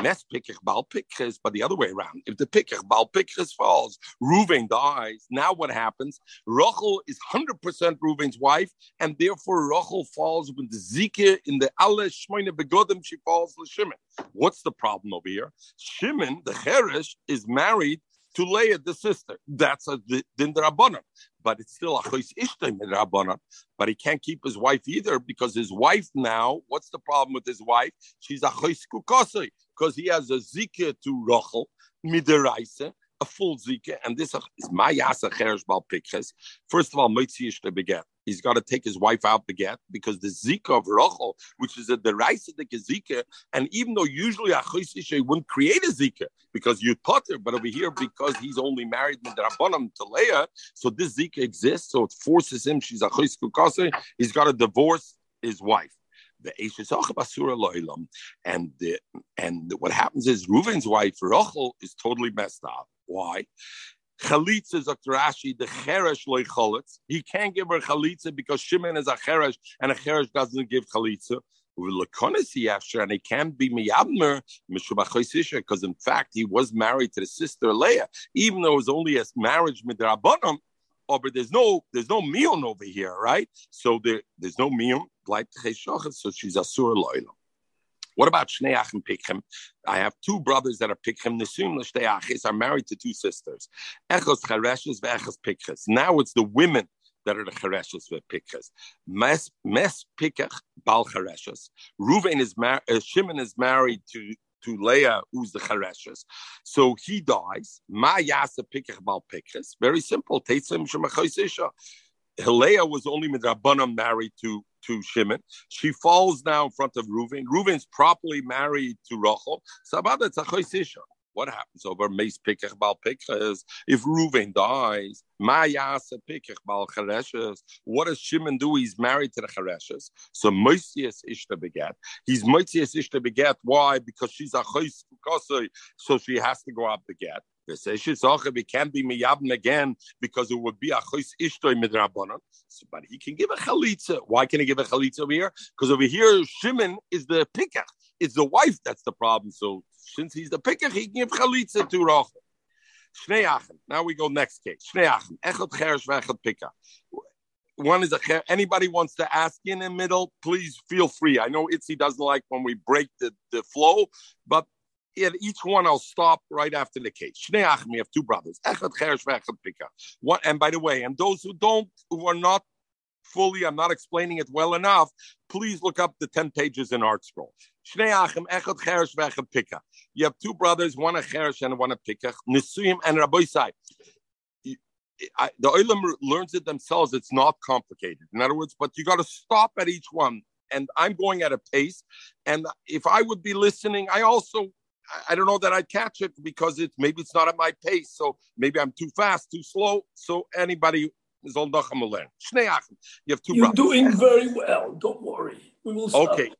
Mes pikach bal pikches, but the other way around. If the pikach bal pikches falls, Reuven dies. Now what happens? Rachel is 100% Reuven's wife, and therefore Rachel falls with the zika in the alle shmoine begodim, she falls to Shimon. What's the problem over here? Shimon, the Cherish, is married to Leah, the sister. That's a din rabbanon. But it's still a chois ishtem rabbanon. But he can't keep his wife either because his wife now, what's the problem with his wife? She's a chois because he has a zika to Rachel, midiraisa, a full zika, and this is my yasa cheresh bal pikches. First of all, mitzi the beget. He's got to take his wife out the get because the zika of Rachel, which is a deraisa the zika, and even though usually a choisisha wouldn't create a zika because you'd potter, but over here because he's only married to Leah, so this zika exists, so it forces him. She's a choiskukase. He's got to divorce his wife. And the, and what happens is Reuven's wife Rachel is totally messed up. Why? Chalitza Dr. Rashi, the cheresh loy chalitz. He can't give her chalitza because Shimon is a cheresh and a cheresh doesn't give chalitza. And he can't be miyabmer because in fact he was married to the sister Leah, even though it was only a marriage midrabanim. Oh, but there's no there's no mion over here, right? So there, there's no mion bleibt so she's a sur loyal. What about Shneach and Pikhem? I have two brothers that are Pikhem. Nesum L'Shteachis are married to two sisters. Echos Chareshes ve'echos Pikhes. Now it's the women that are the Chareshes ve'Pikhes. Mes, mes Pikach Bal Chareshes. Ruvain is married, uh, Shimon is married to to Leah, who's the Chareshes. So he dies. Ma Yasa Pikach Bal Pikhes. Very simple. Teitzim Shemachosisha. Leah was only midrabanan married to to Shimon. She falls now in front of Reuven. Reuven's properly married to Rachel. Sabada tzachosisha. What happens over Meis Pikach Bal Pikach if Reuven dies? Mayasa Pikach Bal Chareshes. What does Shimon do? He's married to the Chareshes. So Moisius Ishta beget. He's Moisius Ishta beget. Why? Because she's a Chos so she has to go up the. We can't be miyabn again because it would be a chos ishtoi midrabanan. But he can give a chalitza. Why can he give a chalitza over here? Because over here, Shimon is the pikach. It's the wife that's the problem. So since he's the pikach, he can give chalitza to Rachel. Now we go next case. One is a cher. anybody wants to ask in the middle, please feel free. I know Itzi doesn't like when we break the, the flow, but at each one, I'll stop right after the case. Shnei Achim, have two brothers. Echad Cheresh Pika. One, and by the way, and those who don't, who are not fully. I'm not explaining it well enough. Please look up the 10 pages in Art Scroll. Shnei Achim, Echad Cheresh ve'Echad Pika. You have two brothers, one a cheresh and one a pikach. Nisuyim and Rabbi Sai. The Olam learns it themselves. It's not complicated. In other words, but you got to stop at each one. And I'm going at a pace. And if I would be listening, I also I don't know that I'd catch it because it's maybe it's not at my pace. So maybe I'm too fast, too slow. So anybody is all learn. You have two. You're brothers. doing very well. Don't worry. We will. Stop. Okay,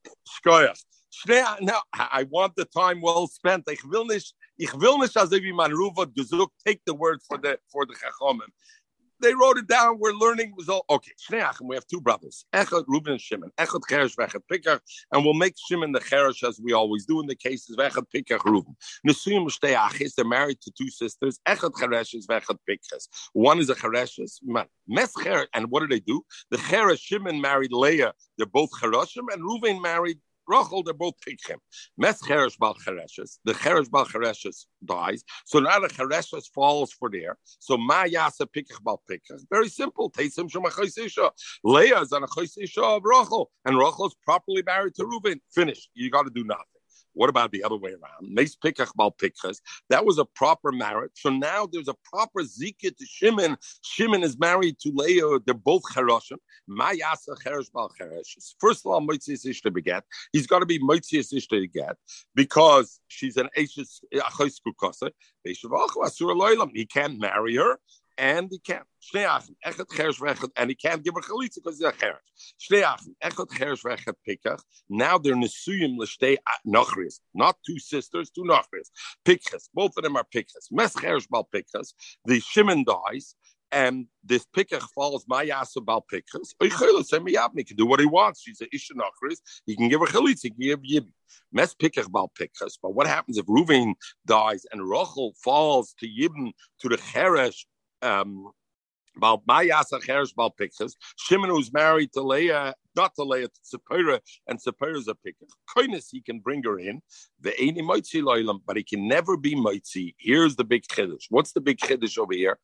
Now I want the time well spent. Ich will nicht. Ich will nicht, als wie man Ruva gesucht. Take the word for the for the chachomim they wrote it down. We're learning. Was all okay. We have two brothers, Echad, Reuben, and Shimon. Echad Cheresh, Vechad Pikach, and we'll make Shimon the Cheresh as we always do in the cases. Vechad Pikach, Reuben. Nesuyim Shteachis. They're married to two sisters. Echad Cheresh is Vechad Pikach. One is a Cheresh. Mes Cheresh, and what do they do? The Cheresh Shimon married Leah. They're both Cheroshim, and Reuben married Rachel, they're both Pikchim. Mes Cheresh Bal Chereshes. The Cheresh Bal Chereshes dies. So now the Chereshes falls for there. So Ma Yasa Pikach Bal Pikach. Very simple. Teisim Shema Chaisisha. Leah is on a Chaisisha of Rachel. And Rachel is properly married to Reuven. Finished. You got to do nothing. What about the other way around? Meis pikach bal pikchas. That was a proper marriage. So now there's a proper zikah to Shimon. Shimon is married to Leah. They're both cheroshim. Mayasa cheresh bal cheresh. First of all, moitzias ishta to beget. He's got to be moitzias ishta to get because she's an eishes achois. He can't marry her and he can't. And he can't give her chalitza because he's a cheresh. Now they're nesuyim l'shtei nachris, not two sisters, two nachris. Pikchas, both of them are pikchas. Mes cheresh bal pikchas. The Shimon dies, and this pikach falls my yasa bal pikchas. He can do what he wants. She's a isha nachris. He can give her chalitza. He can give yibim. Mes pikach bal pikchas. But what happens if Reuven dies and Rachel falls to yibim to the cheresh? Um, about Mayasa Cheresh Bal Pikchas. Shimon who's married to Leah, not to Leah, to Sephira, and Sephira's a Pikchas. Kindness, he can bring her in. The Eini Moitzi Loilam, but he can never be Moitzi. Here's the big Chiddush. What's the big Chiddush over here?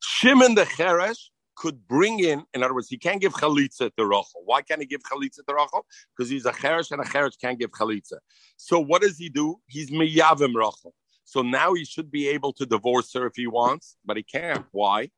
Shimon the Cheresh could bring in, in other words, he can't give chalitza to Rachel. Why can't he give chalitza to Rachel? Because he's a cheresh and a cheresh can't give chalitza. So what does he do? He's miyavim Rachel. So now he should be able to divorce her if he wants, but he can't. Why?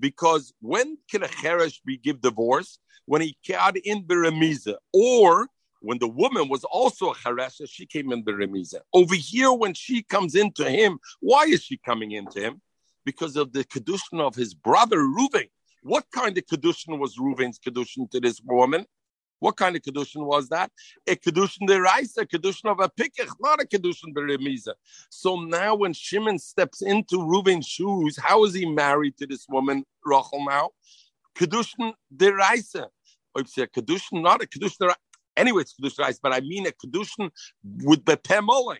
Because when can a cheresh be give divorce? When he got in beremiza, or when the woman was also a cheresha, she came in beremiza. Over here, when she comes into him, why is she coming into him? Because of the kedushin of his brother Reuven. What kind of kedushin was Reuven's kedushin to this woman? What kind of kedushin was that? A kedushin deraisa, a kedushin of a pikach, not a kedushin beremiza. So now, when Shimon steps into Reuven's shoes, how is he married to this woman Rachel now? Kedushin deraisa. If oh, say a kedushin, not a kedushin Anyway, it's kedushin deraisa, but I mean a kedushin with bepemolek.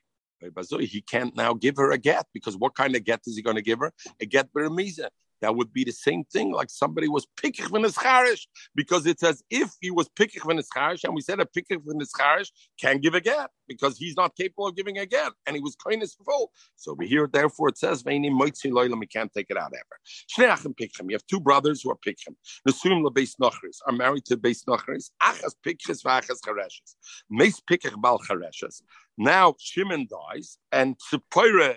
He can't now give her a get because what kind of get is he going to give her? A get beremiza that would be the same thing like somebody was pickich when his charish, because it says if he was pickich when his charish, and we said a pickich when his charish can give a get because he's not capable of giving a get, and he was kindness full. So we hear, therefore, it says veini moitzi loylam, we can't take it out ever. Shneachim pickchim. You have two brothers who are pickchim. Nesum lebeis nochris are married to beis nochris. Achas pickchis v'achas chareshes. Meis pickich bal chareshes. Now Shimon dies, and Tzipora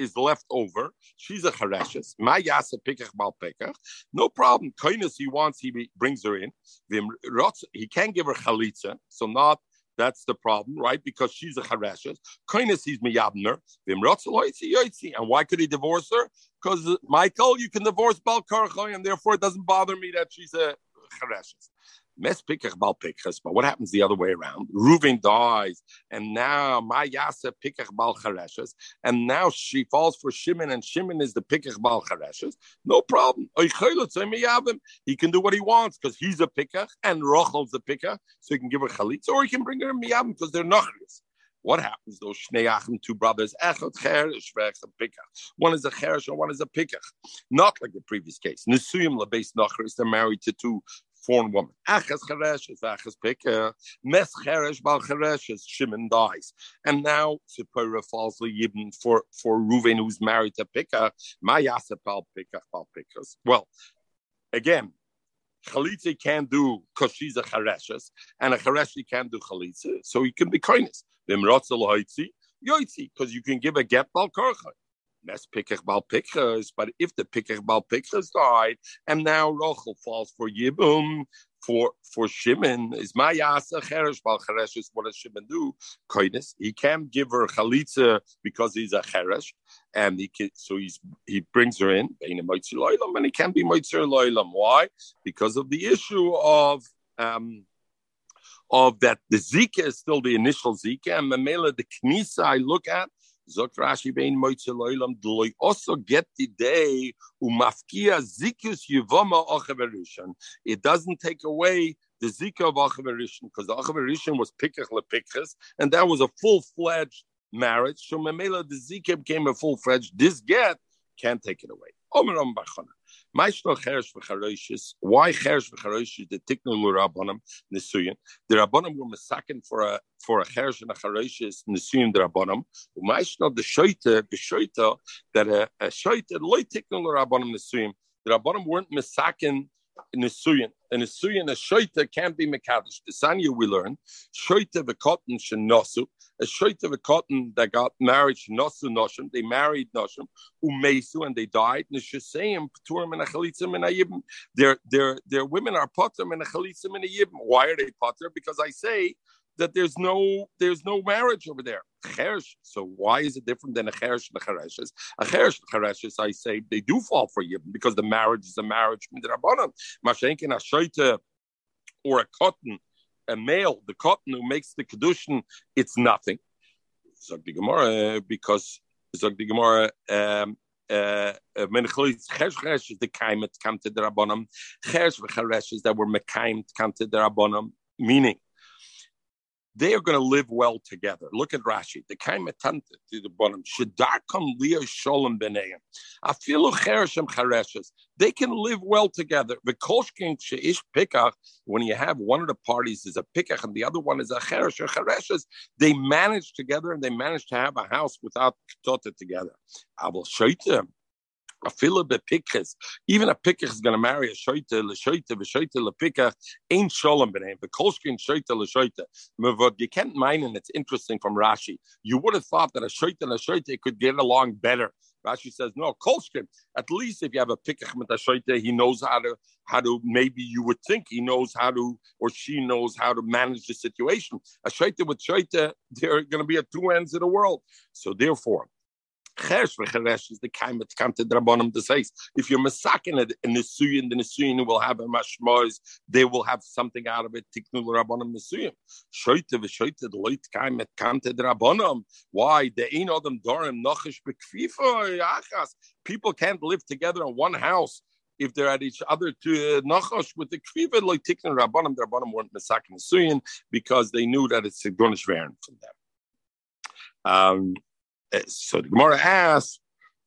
is left over. She's a chareshes. My yasa pikach bal pikach. No problem. Kindness he wants, he brings her in. He can't give her chalitza, so not that's the problem, right? Because she's a chareshes. Kindness he's miyabner. And why could he divorce her? Because Michael, you can divorce Bal and therefore it doesn't bother me that she's a chareshes. Mes pikach bal. But what happens the other way around? Reuven dies, and now Mayasa pikach bal chareshes, and now she falls for Shimon, and Shimon is the pikach bal chareshes. No problem. He can do what he wants because he's a pikach, and Rachel's a pikach, so he can give her chalitza, or he can bring her miyavim because they're nachris. What happens? Those Shneachim, two brothers, Echot Cherish, One is a Cherish and one is a Pikach. Not like the previous case. Nisuyim Labes Nachris, they're married to two foreign woman. Achas chereshes, achas pika, mes cheresh bal chereshes, Shimon dies. And now Zipporah falls yibn for, for Reuven, who's married to Pika, mayasa bal pika bal pikas. Well, again, Chalitza can't do because she's a chareshes, and a chareshi can't do chalitza, so he can be kindness. Because you can give a get bal karcha. Mes bal pikchas, but if the pikach bal pikchas died, and now Rochel falls for Yibum, for for Shimon is my yasa cheresh bal cheresh is what does Shimon do? Kindness. He can't give her chalitza because he's a cheresh, and he can, so he's he brings her in and he can't be moitzer loilam. Why? Because of the issue of um of that the zika is still the initial zika, and mamela the knisa I look at Zok Rashi bein moitze loilam dloy also get the day umafkia zikus yivama achaverishan. It doesn't take away the zika of achaverishan because the achaverishan was pikach lepikches and that was a full fledged marriage. So memela the zika became a full fledged. This get can't take it away. Omeram bachana. Maishno cheresh v'charoshis. Why cheresh v'charoshis? The tiknu l'rabbanim nisuyin. The rabbanim were misakin for a for a cheresh and a charoshis nisuyin the rabbanim. Maishno the shoyte the shoyte that a, a shoyte loy tiknu l'rabbanim nisuyin. The rabbanim weren't misakin nisuyin. And nisuyin a shoyte can't be mekadosh. The sanya we learn shoyte v'kotten shenosu a shoit of a cotton that got married nosu noshim. They married noshim umesu and they died. Nishasayim pturim and a chalitzim and a yibim. Their their their women are potter and a chalitzim and a yibim. Why are they potter? Because I say that there's no there's no marriage over there. Chersh. So why is it different than a chersh and a chereshes? A chersh and chereshes, I say, they do fall for you because the marriage is a marriage midrabanan. Mashenkin a shoita or a cotton a male, the cotton who makes the kedushin, it's nothing. Zog the Gemara because zog the Gemara. Um, men chesh is the kaimet come to the rabbanim. Chesh v'charesh is that we're mekaimed come to the rabbanim. Meaning, they are going to live well together. Look at Rashi. The kaimetante to the bottom. Shedarkam leo sholem b'neim. Afilu chereshem chareshes. They can live well together. The kolshkin sheish pikach. When you have one of the parties is a pikach and the other one is a cheresh or they manage together and they manage to have a house without tota together. I will show you them. Afila bepikches. Even a pikach is going to marry a shoite l'shoite v'shoite lepikach. Ain't shalom b'neim. The kolshkin shoite l'shoite. Mevod you can't mind, and it's interesting from Rashi. You would have thought that a shoite and a shoite could get along better. Rashi says no. Kolshkin. At least if you have a pikach with a shoite, he knows how to how to. Maybe you would think he knows how to, or she knows how to manage the situation. A shoite with shoite, they're going to be at two ends of the world. So therefore. Chesh v'cheresh is the kind that come to Drabonim to say, if you're masakin it in the suyin, the nisuyin will have a mashmois, they will have something out of it. Tiknu Rabbonim nisuyim. Shoyte v'shoyte the loit kaim et come to Drabonim. Why? The ein adam dorim nochish bekfifa achas. People can't live together in one house if they're at each other to uh, nachash with the kviva like tiknu rabbanim, the rabbanim weren't masakin suyin because they knew that it's a gonish from them. Um, so the Gemara asks,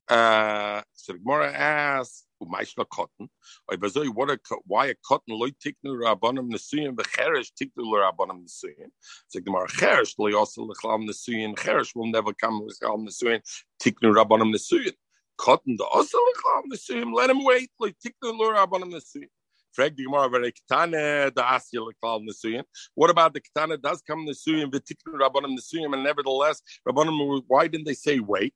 uh, so the Gemara asks, Umayshna cotton. What a why a cotton loy tiknu rabbanim nesuyim becheresh tiknu rabbanim nesuyim. The Gemara cheresh loy also lechlam nesuyim cheresh will never come lechlam nesuyim tiknu rabbanim nesuyim. Cotton the also lechlam nesuyim. Let him wait loy tiknu rabbanim nesuyim. Frag die Gemara, Ketane da Asya leklal Nesuyin. What about the Ketane does come Nesuyin, v'tiknu Rabbanim Nesuyin, and nevertheless, Rabbanim, why didn't they say wait?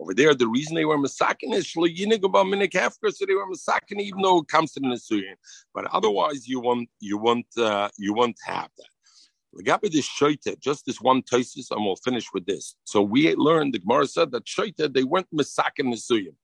Over there, the reason they were masakin is so they were masakin even though it comes to the Nesuyin. But otherwise, you want you want uh, you won't have that. Got me this shoita, just this one tesis, and we'll finish with this. So we learned the Gemara said that shoita they weren't masakin nesuyim.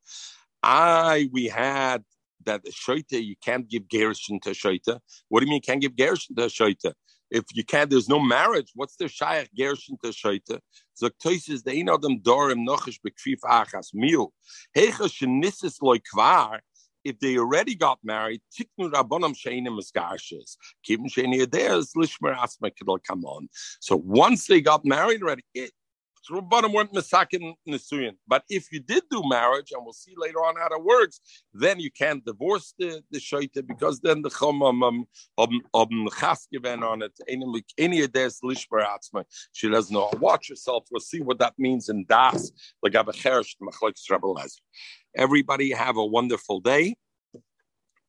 I we had that the shoita you can't give gershon to shoita. What do you mean you can't give gershon to shoita? If you can't, there's no marriage. What's the shaykh gershon to shoita? So toises they know them dorim nochish bekfif achas miu. Hecha shenisis loy kvar. If they already got married, tiknu rabonam sheinim esgarshes. Keep them sheinim there's lishmer asma come on. So once they got married already, it, Rabbanim weren't misakin nisuyin. But if you did do marriage, and we'll see later on how it works, then you can't divorce the the because then the chumam um um um chas given on it. Any des lishbar atzma. She doesn't know. Watch yourself. We'll see what that means in das. Like Everybody have a wonderful day.